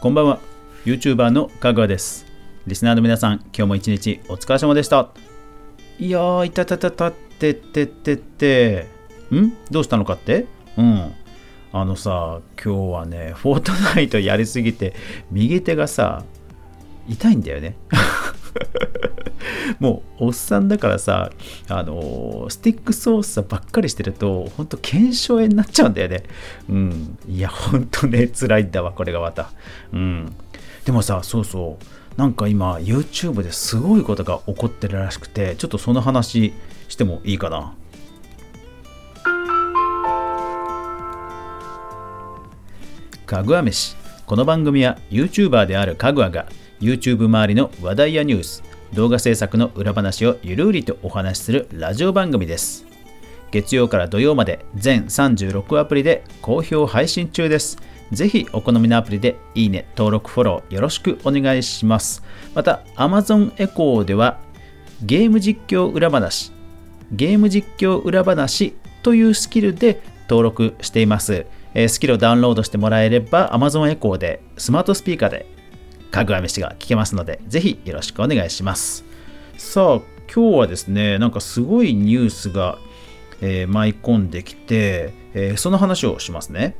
こんばんは。YouTuber のかぐわです。リスナーの皆さん今日も一日お疲れ様でした。いやーいたたたたってってってって。ん？どうしたのかって？うん。あのさ今日はねフォートナイトやりすぎて右手がさ痛いんだよね。もうおっさんだからさあのスティック操作ばっかりしてるとほんと腱鞘炎になっちゃうんだよね。うん。いやほんとね辛いんだわこれがまた。うん。でもさそうそう。なんか今 YouTube ですごいことが起こってるらしくてちょっとその話してもいいかな。かぐわ飯。この番組は YouTuber であるかぐわが YouTube 周りの話題やニュース動画制作の裏話をゆるりとお話しするラジオ番組です。月曜から土曜まで全36アプリで好評配信中です。ぜひお好みのアプリでいいね、登録、フォローよろしくお願いします。また Amazon エコーではゲーム実況裏話ゲーム実況裏話というスキルで登録しています。スキルをダウンロードしてもらえれば Amazon エコーでスマートスピーカーでかぐわ飯が聞けますので、ぜひよろしくお願いします。さあ、今日はですね、なんかすごいニュースが、えー、舞い込んできて、えー、その話をしますね。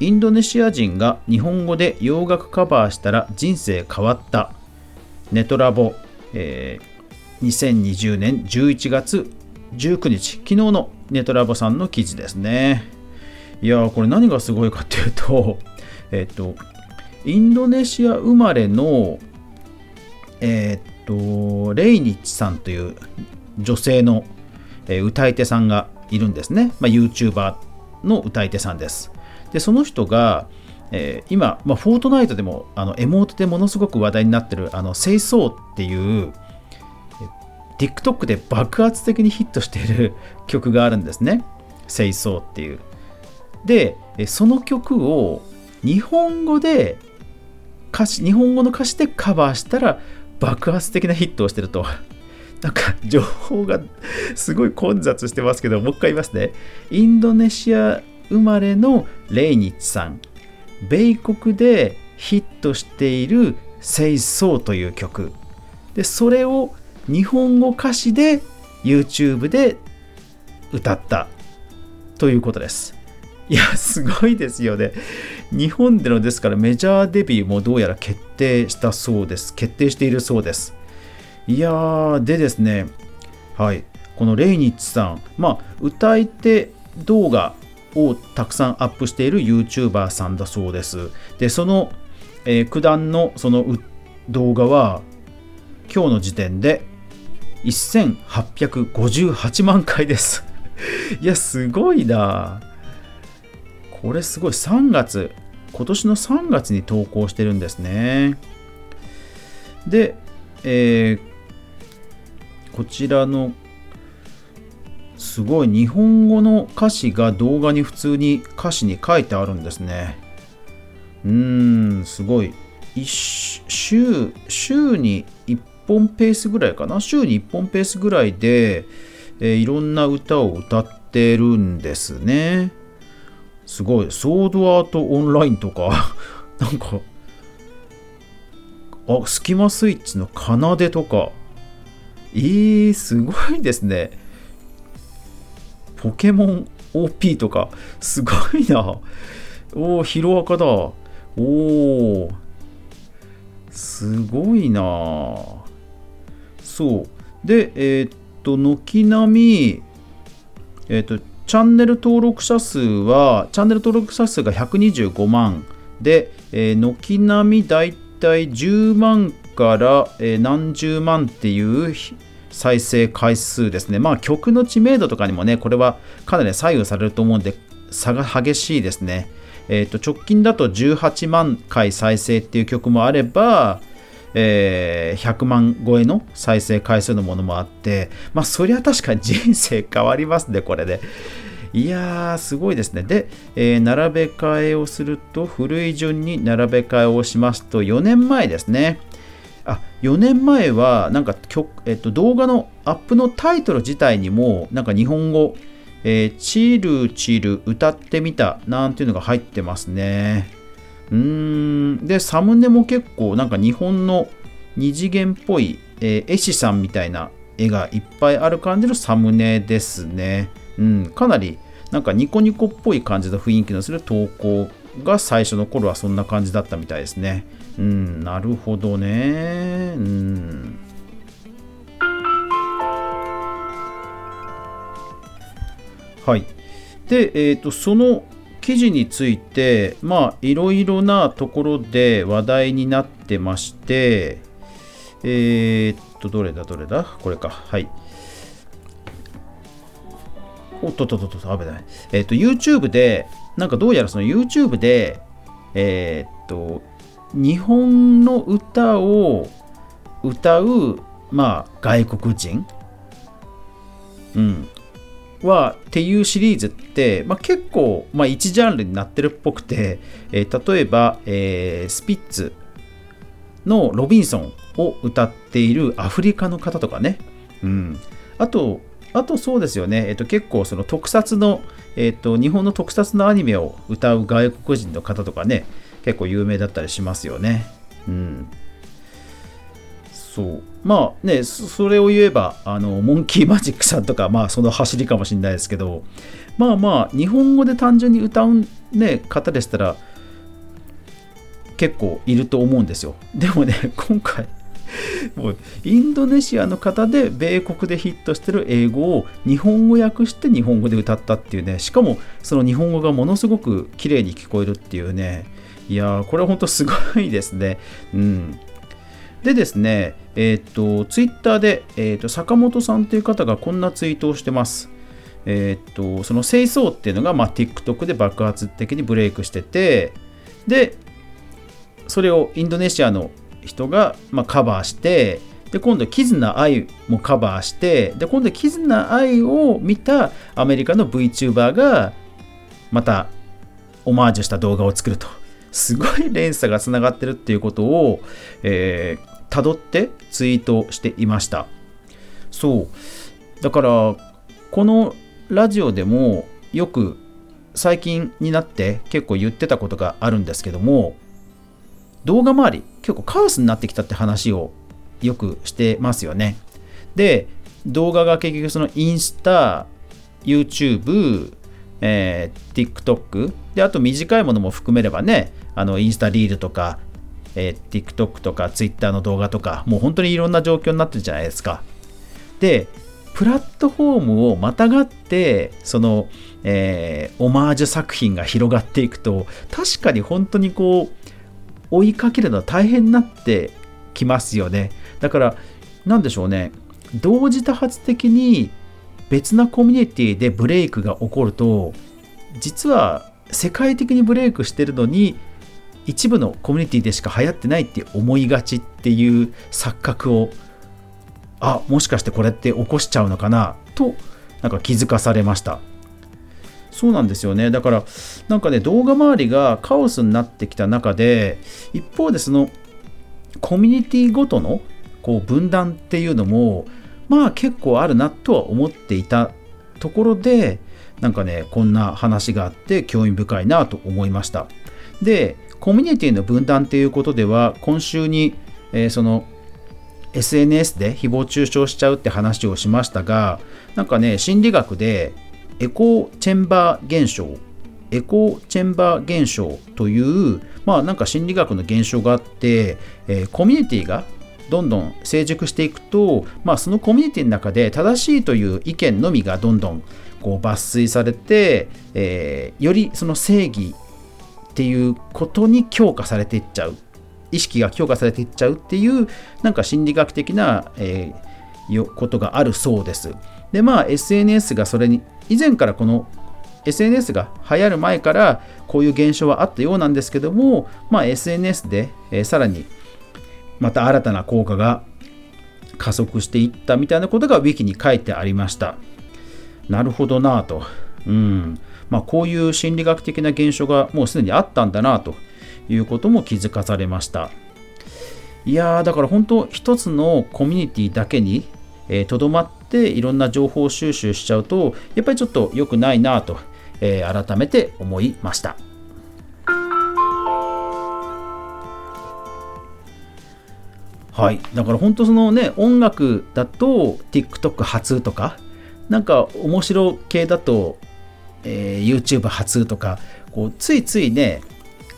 インドネシア人が日本語で洋楽カバーしたら人生変わった。ネトラボ、えー、2020年11月19日、昨日のネトラボさんの記事ですね。いやー、これ何がすごいかっていうと、えっ、と、インドネシア生まれの、えー、っと、レイニッチさんという女性の、え、歌い手さんがいるんですね。まあ、YouTuber の歌い手さんです。で、その人が、えー、今、まあ、フォートナイトでもあのエモートでものすごく話題になってる、あの、セイソーっていう、TikTok で爆発的にヒットしている 曲があるんですね。セイソーっていう。で、その曲を日本語で歌詞日本語の歌詞でカバーしたら爆発的なヒットをしてると。なんか情報がすごい混雑してますけどもう一回言いますね。インドネシア生まれのレイニッチさん。米国でヒットしている「セイソー」という曲。でそれを日本語歌詞で YouTube で歌ったということです。いやすごいですよね日本でのですからメジャーデビューもどうやら決定したそうです。決定しているそうです。いやー、でですね、はい、このレイニッチさん、まあ、歌い手動画をたくさんアップしている YouTuber さんだそうです。で、その、えー、九段のその動画は、今日の時点で1858万回です。いや、すごいな。これすごい。3月、今年の3月に投稿してるんですね。で、えー、こちらのすごい日本語の歌詞が動画に普通に歌詞に書いてあるんですね。うーん、すごい。週、週に1本ペースぐらいかな？週に1本ペースぐらいで、えー、いろんな歌を歌ってるんですね。すごい。ソードアートオンラインとか なんか、あ、スキマスイッチの奏でとか、えー、すごいですね。ポケモン OP とか、すごいな。おお、ヒロアカだ。おお、すごいな。そう。で、えー、っと、軒並み、えー、っと、チャンネル登録者数は、チャンネル登録者数が125万で、えー、軒並みだいたい10万から、えー、何十万っていう再生回数ですね。まあ曲の知名度とかにもね、これはかなり左右されると思うんで、差が激しいですね。えっ、ー、と、直近だと18万回再生っていう曲もあれば、えー、100万超えの再生回数のものもあって、まあ、そりゃ確かに人生変わりますね、これで。いやー、すごいですね。で、えー、並べ替えをすると、古い順に並べ替えをしますと、4年前ですね。あ、4年前は、なんか曲、えっと、動画のアップのタイトル自体にも、なんか日本語、えー、チルチル歌ってみたなんていうのが入ってますね。うーんでサムネも結構なんか日本の二次元っぽい、えー、絵師さんみたいな絵がいっぱいある感じのサムネですね。うん、かなりなんかニコニコっぽい感じの雰囲気のする投稿が最初の頃はそんな感じだったみたいですね。うん、なるほどね。うん。はい。で、えーと、その記事について、まあ、いろいろなところで話題になってまして、えー、っと、どれだ、どれだ？これか。はい。おっとっとっとっと、危ない。えー、っと、YouTube で、なんかどうやらその YouTube で、えー、っと、日本の歌を歌う、まあ、外国人、うん、はっていうシリーズって、まあ、結構、まあ、一ジャンルになってるっぽくて、えー、例えば、えー、スピッツのロビンソンを歌っているアフリカの方とかね、うん、あとあとそうですよね、えー、と結構その特撮の、えー、と日本の特撮のアニメを歌う外国人の方とかね。結構有名だったりしますよね。うん。そう。まあねそれを言えばあのモンキーマジックさんとかまあその走りかもしれないですけどまあまあ日本語で単純に歌う、ね、方でしたら結構いると思うんですよ。でもね 今回もうインドネシアの方で米国でヒットしてる英語を日本語訳して日本語で歌ったっていうねしかもその日本語がものすごく綺麗に聞こえるっていうねいやーこれは本当すごいですね。うん。でですね、えっ、と、ツイッターで、えっ、と、坂本さんという方がこんなツイートをしてます。えっ、と、その清掃っていうのが、まあ、TikTok で爆発的にブレイクしてて、で、それをインドネシアの人が、まあ、カバーして、で、今度、キズナアイもカバーして、で、今度、キズナアイを見たアメリカの VTuber が、また、オマージュした動画を作ると。すごい連鎖がつながってるっていうことを、えー、辿ってツイートしていました。そう。だからこのラジオでもよく最近になって結構言ってたことがあるんですけども動画周り結構カオスになってきたって話をよくしてますよね。で動画が結局そのインスタ YouTube えー、TikTok であと短いものも含めればねあのインスタリールとかえー、TikTok とか Twitter の動画とか、もう本当にいろんな状況になってるじゃないですか。で、プラットフォームをまたがって、その、えー、オマージュ作品が広がっていくと、確かに本当にこう、追いかけるのは大変になってきますよね。だから、なんでしょうね。同時多発的に別なコミュニティでブレイクが起こると、実は世界的にブレイクしてるのに一部のコミュニティでしか流行ってないって思いがちっていう錯覚をあもしかしてこれって起こしちゃうのかなとなんか気づかされました。そうなんですよね。だからなんかね動画周りがカオスになってきた中で一方でそのコミュニティごとのこう分断っていうのもまあ結構あるなとは思っていたところでなんかねこんな話があって興味深いなと思いました。でコミュニティの分断ということでは今週に、えー、その SNS で誹謗中傷しちゃうって話をしましたがなんかね心理学でエコーチェンバー現象エコーチェンバー現象というまあなんか心理学の現象があって、えー、コミュニティがどんどん成熟していくと、まあ、そのコミュニティの中で正しいという意見のみがどんどんこう抜粋されて、えー、よりその正義っていうことに強化されていっちゃう意識が強化されていっちゃうっていうなんか心理学的な、えー、ことがあるそうです。でまあ SNS がそれに以前からこの SNS が流行る前からこういう現象はあったようなんですけども、まあ、SNS で、えー、さらにまた新たな効果が加速していったみたいなことが Wiki に書いてありました。なるほどなぁと。うん。まあ、こういう心理学的な現象がもうすでにあったんだなということも気づかされました。いやーだから本当一つのコミュニティだけにとど、えー、まっていろんな情報収集しちゃうとやっぱりちょっと良くないなと、えー、改めて思いました。はい。だから本当そのね音楽だと TikTok 初とかなんか面白系だとえー、YouTube 初とかこうついついね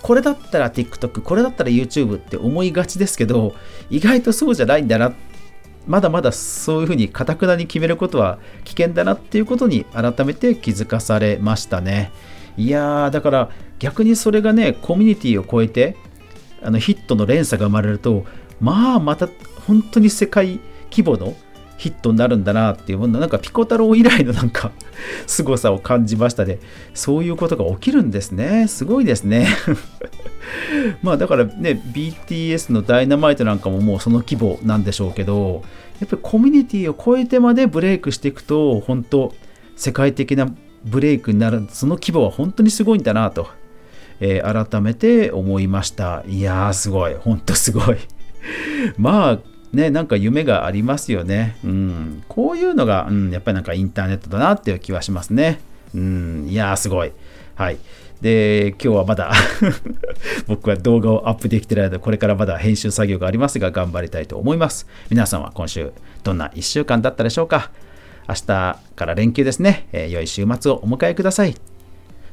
これだったら TikTok これだったら YouTube って思いがちですけど意外とそうじゃないんだな。まだまだそういうふうにかたくなに決めることは危険だなっていうことに改めて気づかされましたね。いやーだから逆にそれがねコミュニティを超えてあのヒットの連鎖が生まれるとまあまた本当に世界規模のヒットになるんだなっていうものなんかピコ太郎以来のなんか 凄さを感じましたね。そういうことが起きるんですね。すごいですね。まあだからね BTS のダイナマイトなんかももうその規模なんでしょうけどやっぱりコミュニティを超えてまでブレイクしていくと本当世界的なブレイクになるその規模は本当にすごいんだなと、えー、改めて思いました。いやーすごい。本当すごい。まあね、なんか夢がありますよね。うん、こういうのが、うん、やっぱりなんかインターネットだなっていう気はしますね。うん、いやーすごい。はい。で、今日はまだ 僕は動画をアップできてないので、これからまだ編集作業がありますが、頑張りたいと思います。皆さんは今週、どんな1週間だったでしょうか明日から連休ですね。えー、良い週末をお迎えください。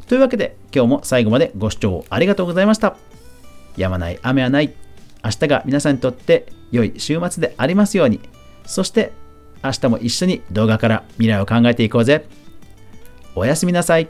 というわけで、今日も最後までご視聴ありがとうございました。やまない雨はない。明日が皆さんにとって良い週末でありますように。そして明日も一緒に動画から未来を考えていこうぜ。おやすみなさい。